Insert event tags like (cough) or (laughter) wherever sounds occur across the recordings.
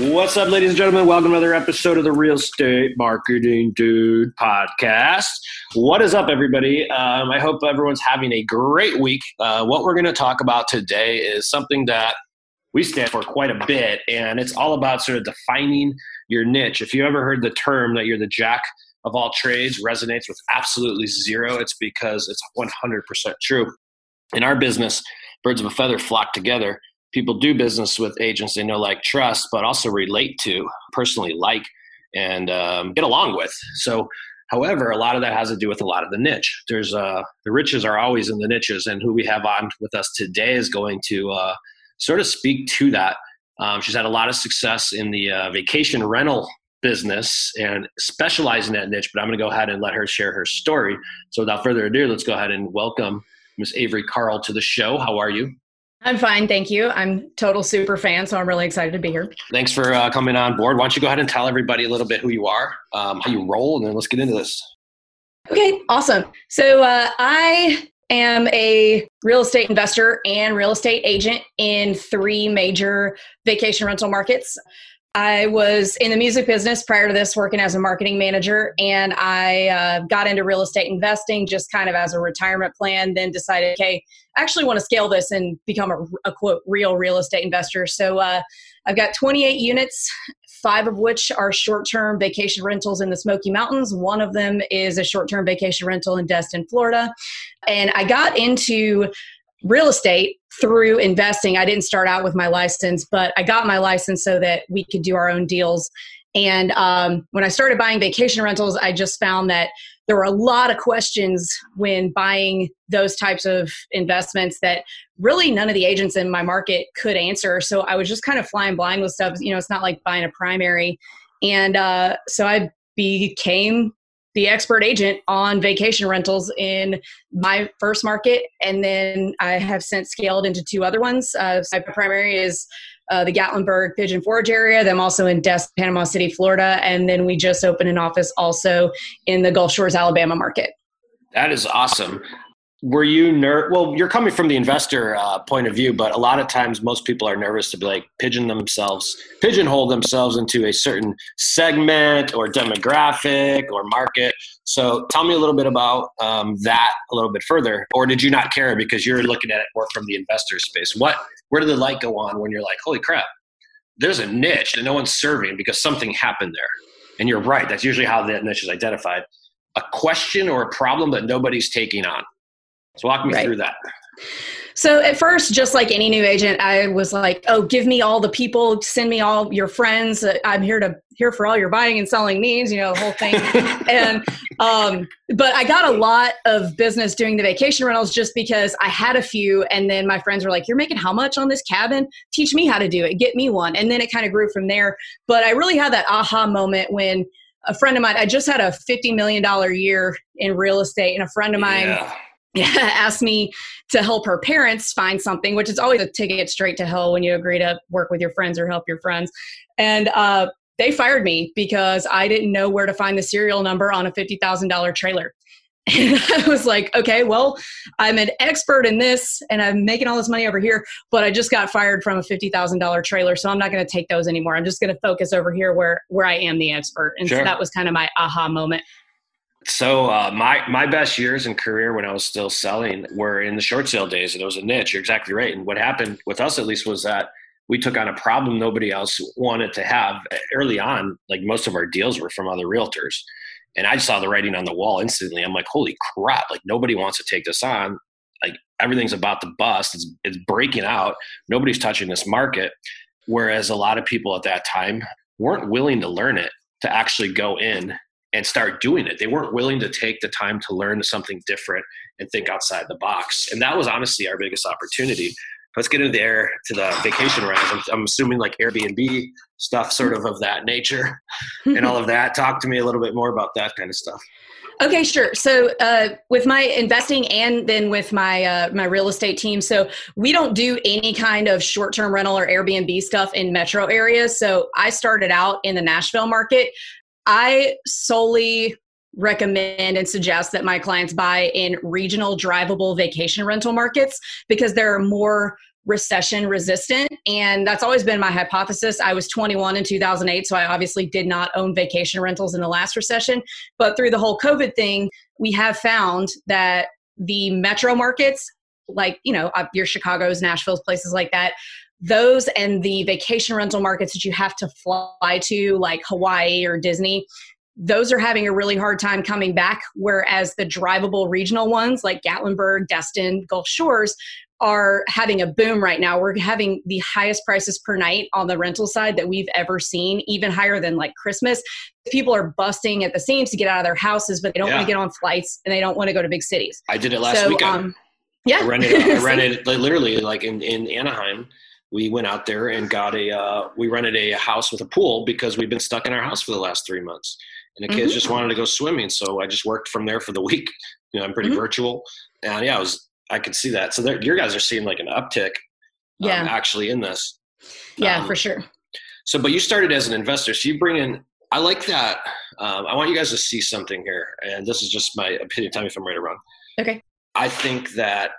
What's up, ladies and gentlemen? Welcome to another episode of the Real Estate Marketing Dude podcast. What is up, everybody? Um, I hope everyone's having a great week. Uh, what we're going to talk about today is something that we stand for quite a bit, and it's all about sort of defining your niche. If you ever heard the term that you're the jack of all trades resonates with absolutely zero, it's because it's 100% true. In our business, birds of a feather flock together people do business with agents they know, like, trust, but also relate to, personally like, and um, get along with. So, however, a lot of that has to do with a lot of the niche. There's uh, the riches are always in the niches, and who we have on with us today is going to uh, sort of speak to that. Um, she's had a lot of success in the uh, vacation rental business and specialize in that niche, but I'm going to go ahead and let her share her story. So, without further ado, let's go ahead and welcome Miss Avery Carl to the show. How are you? I'm fine, thank you. I'm total super fan, so I'm really excited to be here. Thanks for uh, coming on board. Why don't you go ahead and tell everybody a little bit who you are, um, how you roll, and then let's get into this. Okay, awesome. So uh, I am a real estate investor and real estate agent in three major vacation rental markets. I was in the music business prior to this, working as a marketing manager, and I uh, got into real estate investing just kind of as a retirement plan. Then decided, okay, I actually want to scale this and become a, a quote real real estate investor. So uh, I've got 28 units, five of which are short-term vacation rentals in the Smoky Mountains. One of them is a short-term vacation rental in Destin, Florida, and I got into real estate through investing. I didn't start out with my license, but I got my license so that we could do our own deals. And um, when I started buying vacation rentals, I just found that there were a lot of questions when buying those types of investments that really none of the agents in my market could answer. So I was just kind of flying blind with stuff. You know, it's not like buying a primary. And uh, so I became the expert agent on vacation rentals in my first market, and then I have since scaled into two other ones. Uh, my primary is uh, the Gatlinburg Pigeon Forge area. Then I'm also in Des, Panama City, Florida, and then we just opened an office also in the Gulf Shores, Alabama market. That is awesome were you ner well you're coming from the investor uh, point of view but a lot of times most people are nervous to be like pigeon themselves pigeonhole themselves into a certain segment or demographic or market. So tell me a little bit about um, that a little bit further. Or did you not care because you're looking at it more from the investor space? What where did the light go on when you're like holy crap there's a niche that no one's serving because something happened there? And you're right that's usually how that niche is identified. A question or a problem that nobody's taking on so walk me right. through that. So at first, just like any new agent, I was like, "Oh, give me all the people, send me all your friends. I'm here to here for all your buying and selling needs." You know, the whole thing. (laughs) and um, but I got a lot of business doing the vacation rentals just because I had a few, and then my friends were like, "You're making how much on this cabin? Teach me how to do it. Get me one." And then it kind of grew from there. But I really had that aha moment when a friend of mine, I just had a fifty million dollar year in real estate, and a friend of mine. Yeah (laughs) asked me to help her parents find something, which is always a ticket straight to hell when you agree to work with your friends or help your friends. And uh, they fired me because I didn't know where to find the serial number on a $50,000 trailer. (laughs) And I was like, okay, well, I'm an expert in this and I'm making all this money over here, but I just got fired from a $50,000 trailer. So I'm not going to take those anymore. I'm just going to focus over here where, where I am the expert. And sure. so that was kind of my aha moment. So uh, my my best years in career when I was still selling were in the short sale days, and it was a niche. You're exactly right. And what happened with us, at least, was that we took on a problem nobody else wanted to have early on. Like most of our deals were from other realtors, and I saw the writing on the wall instantly. I'm like, holy crap! Like nobody wants to take this on. Like everything's about to bust. It's it's breaking out. Nobody's touching this market. Whereas a lot of people at that time weren't willing to learn it to actually go in and start doing it. They weren't willing to take the time to learn something different and think outside the box. And that was honestly our biggest opportunity. let's get into the air to the vacation rentals. I'm, I'm assuming like Airbnb stuff, sort of of that nature, (laughs) and all of that. Talk to me a little bit more about that kind of stuff. Okay, sure. So, uh, with my investing and then with my uh, my real estate team, so we don't do any kind of short term rental or Airbnb stuff in metro areas. So, I started out in the Nashville market. I solely recommend and suggest that my clients buy in regional drivable vacation rental markets because they're more recession resistant. And that's always been my hypothesis. I was 21 in 2008 so i obviously did not own vacation rentals in the last recession. But through the whole covid thing we have found that the metro markets like you know uh, your chicago's nashville's places like that those and the vacation rental markets that you have to fly to like hawaii or disney those are having a really hard time coming back. Whereas the drivable regional ones like Gatlinburg, Destin, Gulf Shores are having a boom right now. We're having the highest prices per night on the rental side that we've ever seen, even higher than like Christmas. People are busting at the seams to get out of their houses, but they don't yeah. want to get on flights and they don't want to go to big cities. I did it last so, weekend. Um, yeah. I rented, I (laughs) rented literally like in, in Anaheim we went out there and got a uh, we rented a house with a pool because we've been stuck in our house for the last three months and the kids mm-hmm. just wanted to go swimming. So I just worked from there for the week. You know, I'm pretty mm-hmm. virtual, and yeah, I was I could see that. So your guys are seeing like an uptick, um, yeah, actually in this. Yeah, um, for sure. So, but you started as an investor, so you bring in. I like that. Um, I want you guys to see something here, and this is just my opinion. Tell me if I'm right or wrong. Okay. I think that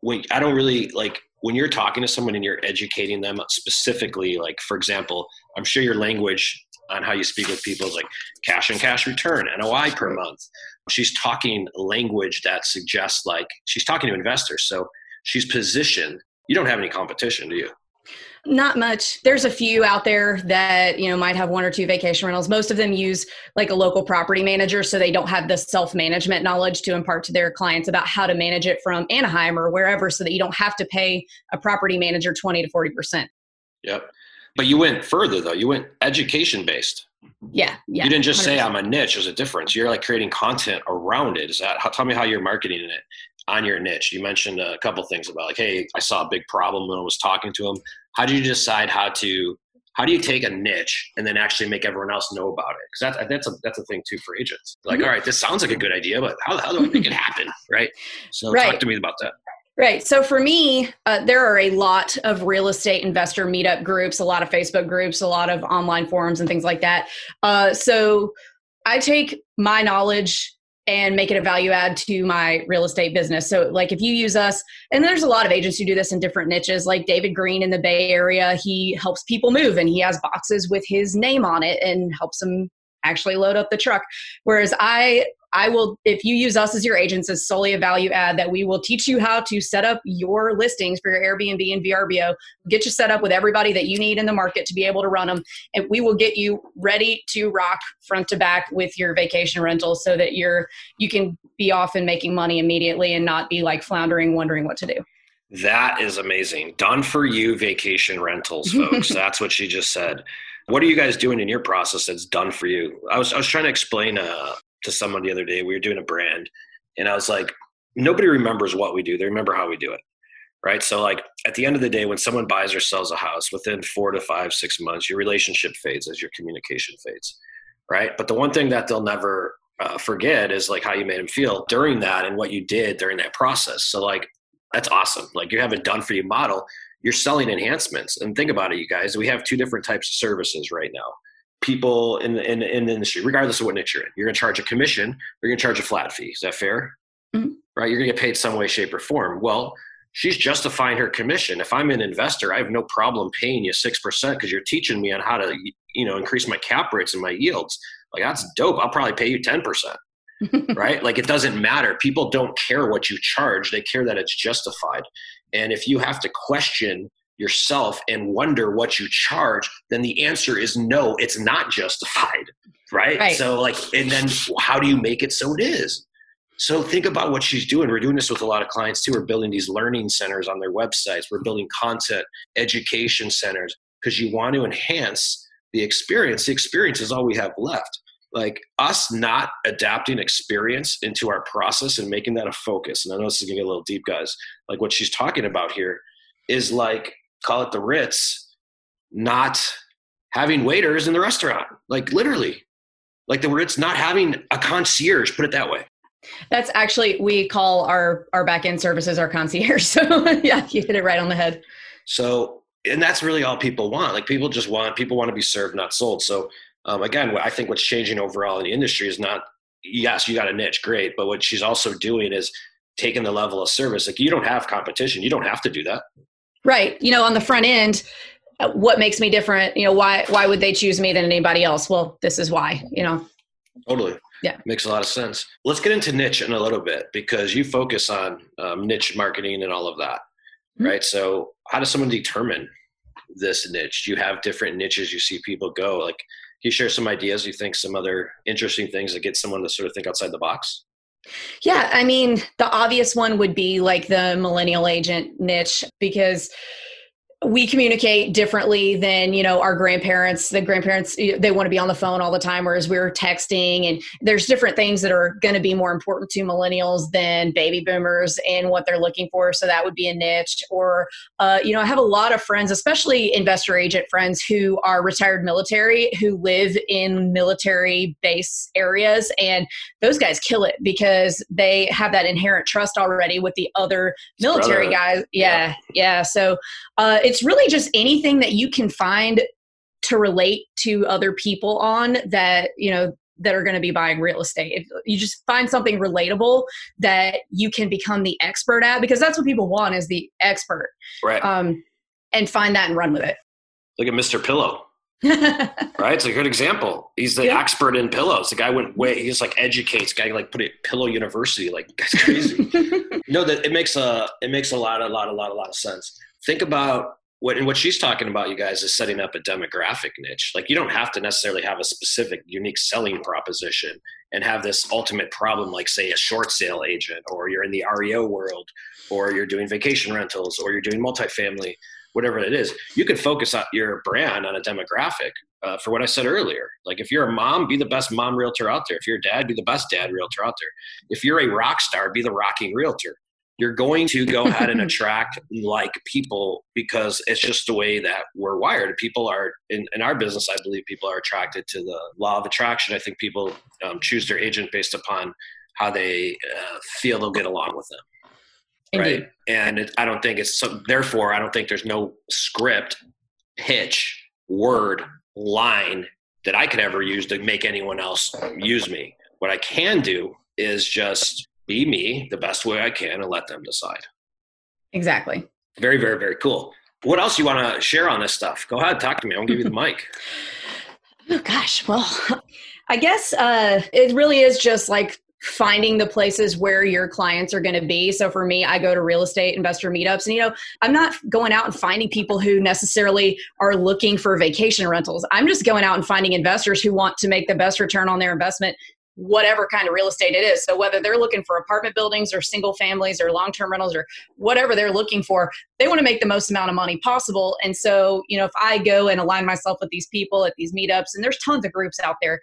when I don't really like when you're talking to someone and you're educating them specifically, like for example, I'm sure your language on how you speak with people is like cash and cash return, NOI per month. She's talking language that suggests like she's talking to investors. So she's positioned. You don't have any competition, do you? Not much. There's a few out there that, you know, might have one or two vacation rentals. Most of them use like a local property manager so they don't have the self-management knowledge to impart to their clients about how to manage it from Anaheim or wherever so that you don't have to pay a property manager 20 to 40%. Yep. But you went further though. You went education based. Yeah, yeah. You didn't just 100%. say I'm a niche. There's a difference. You're like creating content around it. Is that? How, tell me how you're marketing it on your niche. You mentioned a couple things about like, hey, I saw a big problem when I was talking to them. How do you decide how to? How do you take a niche and then actually make everyone else know about it? Because that's that's a that's a thing too for agents. Like, mm-hmm. all right, this sounds like a good idea, but how, how do I make it happen? Right. So right. talk to me about that. Right. So for me, uh, there are a lot of real estate investor meetup groups, a lot of Facebook groups, a lot of online forums, and things like that. Uh, so I take my knowledge and make it a value add to my real estate business. So, like if you use us, and there's a lot of agents who do this in different niches, like David Greene in the Bay Area, he helps people move and he has boxes with his name on it and helps them actually load up the truck. Whereas I I will, if you use us as your agents, as solely a value add that we will teach you how to set up your listings for your Airbnb and VRBO, get you set up with everybody that you need in the market to be able to run them. And we will get you ready to rock front to back with your vacation rental so that you're, you can be off and making money immediately and not be like floundering, wondering what to do. That is amazing. Done for you vacation rentals, folks. (laughs) that's what she just said. What are you guys doing in your process that's done for you? I was, I was trying to explain uh, to someone the other day. We were doing a brand, and I was like, nobody remembers what we do. They remember how we do it. Right. So, like, at the end of the day, when someone buys or sells a house within four to five, six months, your relationship fades as your communication fades. Right. But the one thing that they'll never uh, forget is like how you made them feel during that and what you did during that process. So, like, that's awesome. Like, you have a done for you model. You're selling enhancements. And think about it, you guys. We have two different types of services right now people in the, in, in the industry, regardless of what niche you're in. You're going to charge a commission or you're going to charge a flat fee. Is that fair? Mm-hmm. Right? You're going to get paid some way, shape, or form. Well, she's justifying her commission. If I'm an investor, I have no problem paying you 6% because you're teaching me on how to, you know, increase my cap rates and my yields. Like, that's dope. I'll probably pay you 10%. (laughs) right? Like, it doesn't matter. People don't care what you charge, they care that it's justified. And if you have to question yourself and wonder what you charge, then the answer is no, it's not justified. (laughs) Right? right? So, like, and then how do you make it so it is? So, think about what she's doing. We're doing this with a lot of clients too. We're building these learning centers on their websites, we're building content education centers because you want to enhance the experience. The experience is all we have left. Like us not adapting experience into our process and making that a focus. And I know this is gonna get a little deep, guys. Like what she's talking about here is like call it the Ritz, not having waiters in the restaurant. Like literally, like the Ritz not having a concierge. Put it that way. That's actually we call our our back end services our concierge. (laughs) So yeah, you hit it right on the head. So and that's really all people want. Like people just want people want to be served, not sold. So um, again, I think what's changing overall in the industry is not yes, you got a niche, great, but what she's also doing is taking the level of service. Like you don't have competition, you don't have to do that. Right. You know, on the front end, uh, what makes me different? You know, why why would they choose me than anybody else? Well, this is why. You know. Totally. Yeah. Makes a lot of sense. Let's get into niche in a little bit because you focus on um, niche marketing and all of that, mm-hmm. right? So, how does someone determine this niche? Do you have different niches you see people go? Like, can you share some ideas? You think some other interesting things that get someone to sort of think outside the box? Yeah, I mean, the obvious one would be like the millennial agent niche because we communicate differently than you know our grandparents. The grandparents they want to be on the phone all the time whereas we're texting and there's different things that are going to be more important to millennials than baby boomers and what they're looking for. So that would be a niche or uh, you know i have a lot of friends especially investor agent friends who are retired military who live in military base areas and those guys kill it because they have that inherent trust already with the other military guys. Yeah. Yeah, yeah. so uh, it's really just anything that you can find to relate to other people on that you know that are going to be buying real estate. If you just find something relatable that you can become the expert at, because that's what people want is the expert. Right. Um, and find that and run with it. Look at Mr. Pillow. (laughs) right. It's a good example. He's the yeah. expert in pillows. The guy went way, he's like educates guy, like put it pillow university. Like that's crazy. (laughs) no, that it makes a, it makes a lot, a lot, a lot, a lot of sense. Think about what and what she's talking about you guys is setting up a demographic niche. Like you don't have to necessarily have a specific unique selling proposition and have this ultimate problem like say a short sale agent or you're in the reo world or you're doing vacation rentals or you're doing multifamily whatever it is. You can focus on your brand on a demographic uh, for what i said earlier. Like if you're a mom be the best mom realtor out there. If you're a dad be the best dad realtor out there. If you're a rock star be the rocking realtor you're going to go ahead and (laughs) attract like people because it's just the way that we're wired. People are in, in our business. I believe people are attracted to the law of attraction. I think people um, choose their agent based upon how they uh, feel they'll get along with them. Indeed. Right. And it, I don't think it's so, therefore, I don't think there's no script, pitch, word, line that I could ever use to make anyone else use me. What I can do is just be me the best way I can and let them decide. Exactly. Very, very, very cool. What else you want to share on this stuff? Go ahead, talk to me. I'll give you the (laughs) mic. Oh gosh, well, (laughs) I guess uh, it really is just like finding the places where your clients are going to be. So for me, I go to real estate investor meetups and you know, I'm not going out and finding people who necessarily are looking for vacation rentals. I'm just going out and finding investors who want to make the best return on their investment whatever kind of real estate it is. So whether they're looking for apartment buildings or single families or long-term rentals or whatever they're looking for, they want to make the most amount of money possible. And so, you know, if I go and align myself with these people at these meetups and there's tons of groups out there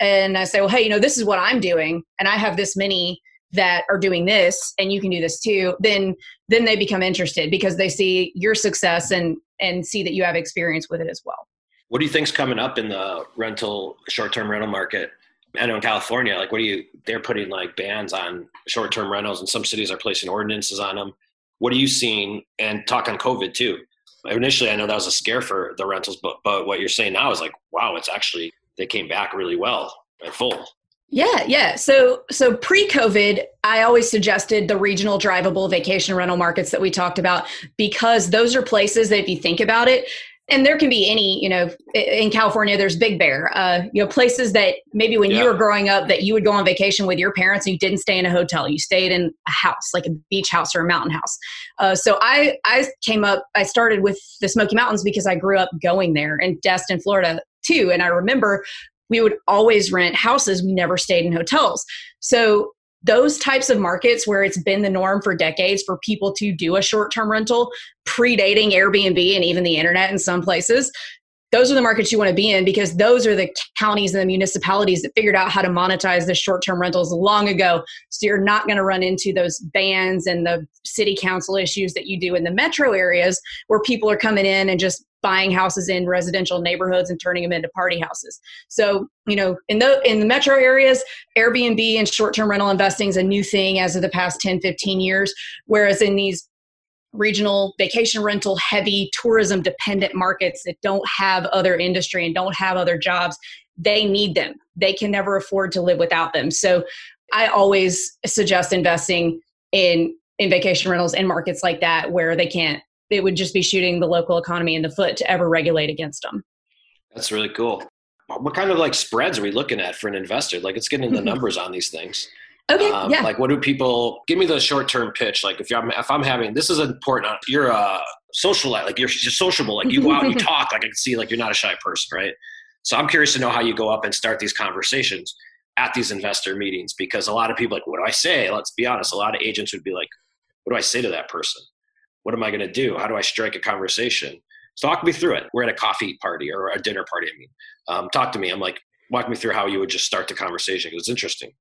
and I say, "Well, hey, you know, this is what I'm doing and I have this many that are doing this and you can do this too." Then then they become interested because they see your success and and see that you have experience with it as well. What do you think's coming up in the rental short-term rental market? I know in California, like what do you? They're putting like bans on short-term rentals, and some cities are placing ordinances on them. What are you seeing? And talk on COVID too. Initially, I know that was a scare for the rentals, but but what you're saying now is like, wow, it's actually they came back really well at full. Yeah, yeah. So so pre-COVID, I always suggested the regional drivable vacation rental markets that we talked about because those are places that if you think about it, and there can be any you know in california there's big bear uh, you know places that maybe when yeah. you were growing up that you would go on vacation with your parents and you didn't stay in a hotel. You stayed in a house like a beach house or a mountain house. Uh, so i i came up i started with the smoky mountains because i grew up going there in destin florida too. And i remember we would always rent houses. We never stayed in hotels. So those types of markets where it's been the norm for decades for people to do a short term rental, predating Airbnb and even the internet in some places, those are the markets you want to be in because those are the counties and the municipalities that figured out how to monetize the short-term rentals long ago. So you're not going to run into those bans and the city council issues that you do in the metro areas where people are coming in and just buying houses in residential neighborhoods and turning them into party houses. So, you know, in the in the metro areas, Airbnb and short-term rental investing is a new thing as of the past 10, 15 years, whereas in these regional vacation rental heavy tourism dependent markets that don't have other industry and don't have other jobs, they need them. They can never afford to live without them. So, I always suggest investing in in vacation rentals in markets like that where they can't it would just be shooting the local economy in the foot to ever regulate against them. That's really cool. What kind of like spreads are we looking at for an investor? Like, let's get into the numbers on these things. Okay. Um, yeah. Like, what do people give me the short term pitch? Like, if I'm if I'm having this is important. You're a socialite, like you're just sociable. Like you go out and you (laughs) talk. Like I can see, like you're not a shy person, right? So I'm curious to know how you go up and start these conversations at these investor meetings because a lot of people like, what do I say? Let's be honest. A lot of agents would be like, what do I say to that person? What am I going to do? How do I strike a conversation? Talk me through it. We're at a coffee party or a dinner party. I mean, um, talk to me. I'm like, walk me through how you would just start the conversation because it's interesting.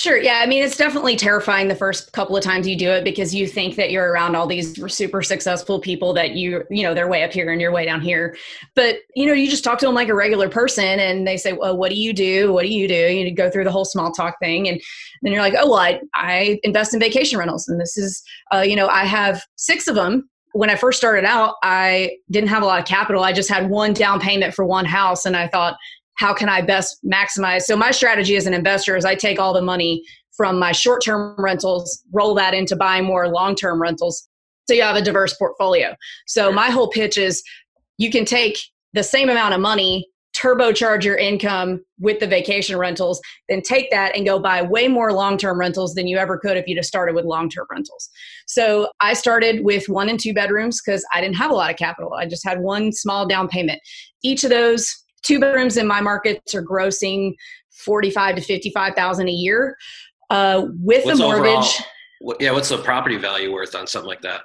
Sure. Yeah. I mean, it's definitely terrifying the first couple of times you do it because you think that you're around all these super successful people that you, you know, they're way up here and you're way down here. But, you know, you just talk to them like a regular person and they say, well, what do you do? What do you do? You go through the whole small talk thing. And then you're like, oh, well, I, I invest in vacation rentals. And this is, uh, you know, I have six of them when I first started out, I didn't have a lot of capital. I just had one down payment for one house. And I thought, how can I best maximize? So my strategy as an investor is I take all the money from my short-term rentals, roll that into buying more long-term rentals. So you have a diverse portfolio. So my whole pitch is you can take the same amount of money turbocharge your income with the vacation rentals, then take that and go buy way more long term rentals than you ever could if you'd have started with long term rentals. So I started with one and two bedrooms because I didn't have a lot of capital. I just had one small down payment. Each of those two bedrooms in my markets are grossing 45 to 55,000 a year. Uh, with what's a mortgage. Overall, what, yeah, what's the property value worth on something like that?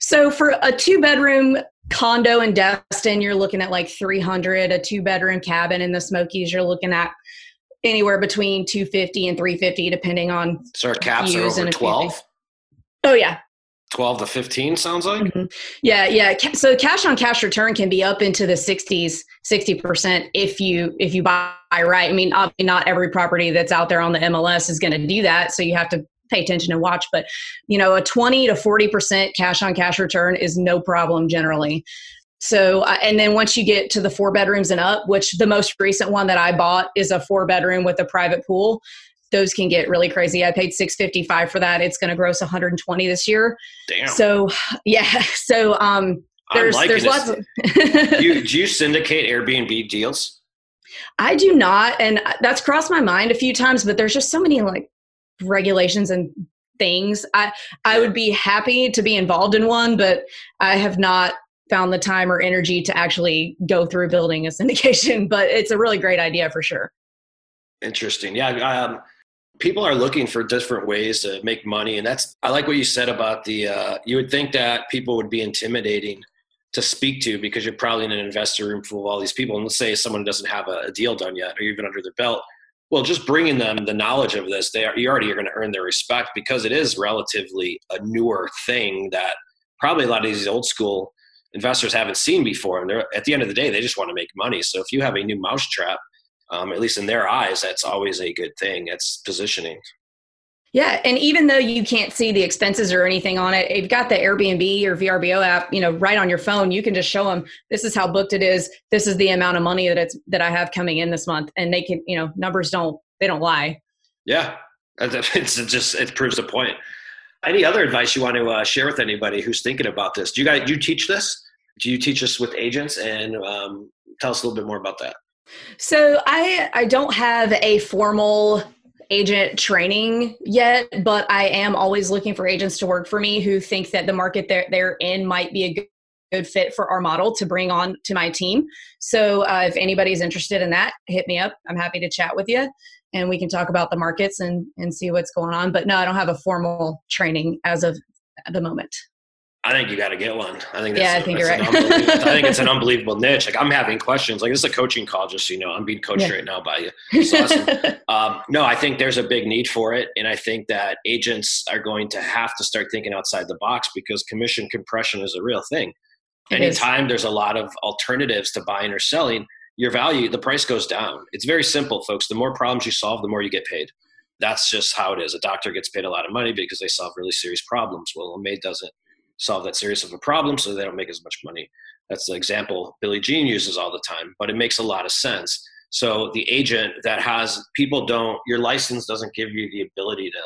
So for a two bedroom condo in Destin, you're looking at like 300. A two bedroom cabin in the Smokies, you're looking at anywhere between 250 and 350, depending on. So our caps are over 12. Oh yeah, 12 to 15 sounds like? Mm-hmm. yeah yeah. So cash on cash return can be up into the 60s 60% if you if you buy right. I mean obviously not every property that's out there on the mls is going to do that so you have to pay attention and watch but you know a 20 to 40% cash on cash return is no problem generally. So uh, and then once you get to the four bedrooms and up which the most recent one that i bought is a four bedroom with a private pool those can get really crazy. I paid 655 for that. It's going to gross 120 this year. Damn. So (laughs) yeah. So um, there's there's lots. Of (laughs) do, you, do you syndicate Airbnb deals? I do not, and that's crossed my mind a few times. But there's just so many like regulations and things. I I would be happy to be involved in one, but I have not found the time or energy to actually go through building a (laughs) syndication. But it's a really great idea for sure. Interesting. Yeah. Um, people are looking for different ways to make money. And that's i like what you said about the uh, you would think that people would be intimidating to speak to because you're probably in an investor room full of all these people. And let's say someone doesn't have a, a deal done yet or even under their belt. Well just bringing them the knowledge of this they are you already are going to earn their respect because it is relatively a newer thing that probably a lot of these old school investors haven't seen before. And they're at the end of the day they just want to make money. So if you have a new mousetrap um, at least in their eyes, that's always a good thing. That's positioning. Yeah, and even though you can't see the expenses or anything on it, you've got the Airbnb or VRBO app, you know, right on your phone. You can just show them this is how booked it is. This is the amount of money that it's that I have coming in this month, and they can, you know, numbers don't they don't lie. Yeah, it's just it proves the point. Any other advice you want to uh, share with anybody who's thinking about this? Do you guys do you teach this? Do you teach this with agents? And um, tell us a little bit more about that. So I I don't have a formal agent training yet, but I am always looking for agents to work for me who think that the market they're, they're in might be a good, good fit for our model to bring on to my team. So uh, if anybody's interested in that, hit me up. I'm happy to chat with you and we can talk about the markets and, and see what's going on. But no, I don't have a formal training as of the moment. I think you got to get one. I think that's, yeah, I think you're right. I think it's an (laughs) unbelievable niche. Like I'm having questions. Like this is a coaching call, just so you know. I'm being coached yeah. right now by you. Awesome. (laughs) um, no, I think there's a big need for it, and I think that agents are going to have to start thinking outside the box because commission compression is a real thing. It Anytime is. there's a lot of alternatives to buying or selling, your value, the price goes down. It's very simple, folks. The more problems you solve, the more you get paid. That's just how it is. A doctor gets paid a lot of money because they solve really serious problems. Well, a maid doesn't solve that serious of a problem, so they don't make as much money. That's the example Billy Gene uses all the time, but it makes a lot of sense. So the agent that has people don't your license doesn't give you the ability to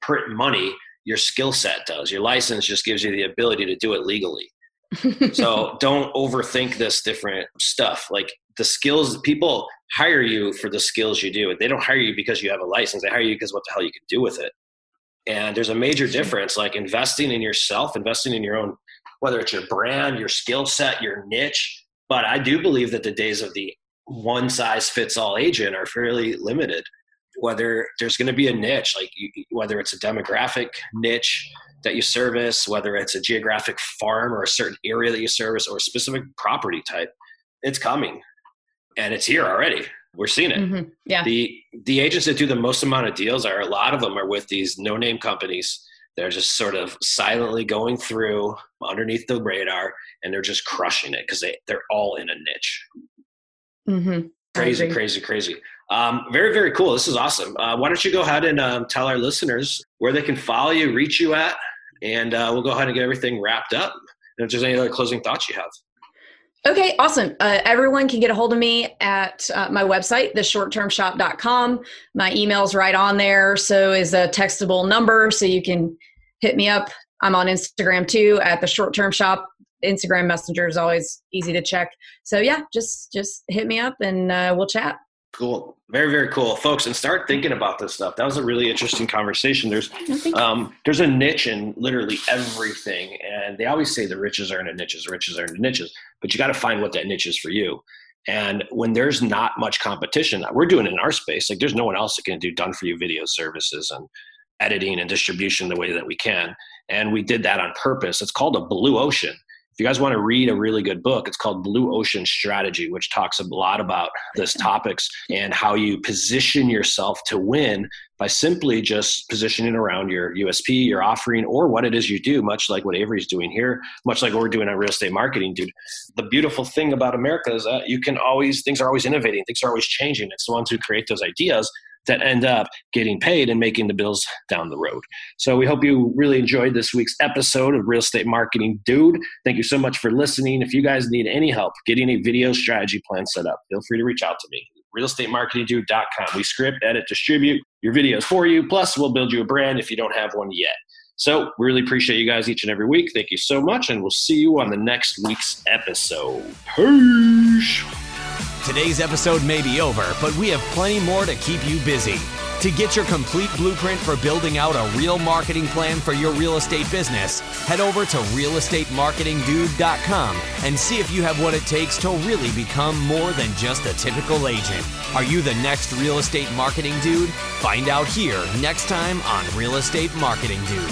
print money. Your skill set does. Your license just gives you the ability to do it legally. (laughs) so don't overthink this different stuff. Like the skills people hire you for the skills you do. They don't hire you because you have a license. They hire you because what the hell you can do with it. And there's a major difference like investing in yourself, investing in your own, whether it's your brand, your skill set, your niche. But I do believe that the days of the one size fits all agent are fairly limited. Whether there's going to be a niche, like whether it's a demographic niche that you service, whether it's a geographic farm or a certain area that you service or a specific property type, it's coming and it's here already. We're seeing it. Mm-hmm. Yeah. The the agents that do the most amount of deals are a lot of them are with these no name companies. They're just sort of silently going through underneath the radar, and they're just crushing it because they they're all in a niche. Mm-hmm. Crazy, crazy, crazy. Um, very, very cool. This is awesome. Uh, why don't you go ahead and um, tell our listeners where they can follow you, reach you at, and uh, we'll go ahead and get everything wrapped up. And if there's any other closing thoughts you have. Okay, awesome. Uh, everyone can get a hold of me at uh, my website, theshorttermshop.com. My email's right on there. So is a textable number, so you can hit me up. I'm on Instagram too at the short term shop. Instagram Messenger is always easy to check. So yeah, just just hit me up and uh, we'll chat. Cool. Very, very cool. Folks, and start thinking about this stuff. That was a really interesting conversation. There's um, there's a niche in literally everything. And they always say the riches are in the niches, riches are in the niches, but you got to find what that niche is for you. And when there's not much competition, we're doing it in our space. Like there's no one else that can do done for you video services and editing and distribution the way that we can. And we did that on purpose. It's called a blue ocean if you guys want to read a really good book, it's called Blue Ocean Strategy, which talks a lot about this topics and how you position yourself to win by simply just positioning around your USP, your offering, or what it is you do, much like what Avery's doing here, much like what we're doing on real estate marketing, dude. The beautiful thing about America is that you can always, things are always innovating, things are always changing. It's the ones who create those ideas that end up getting paid and making the bills down the road. So we hope you really enjoyed this week's episode of Real Estate Marketing Dude. Thank you so much for listening. If you guys need any help getting a video strategy plan set up, feel free to reach out to me. RealestateMarketingDude.com. We script, edit, distribute your videos for you. Plus, we'll build you a brand if you don't have one yet. So, we really appreciate you guys each and every week. Thank you so much, and we'll see you on the next week's episode. Peace. Today's episode may be over, but we have plenty more to keep you busy. To get your complete blueprint for building out a real marketing plan for your real estate business, head over to realestatemarketingdude.com and see if you have what it takes to really become more than just a typical agent. Are you the next real estate marketing dude? Find out here next time on Real Estate Marketing Dude.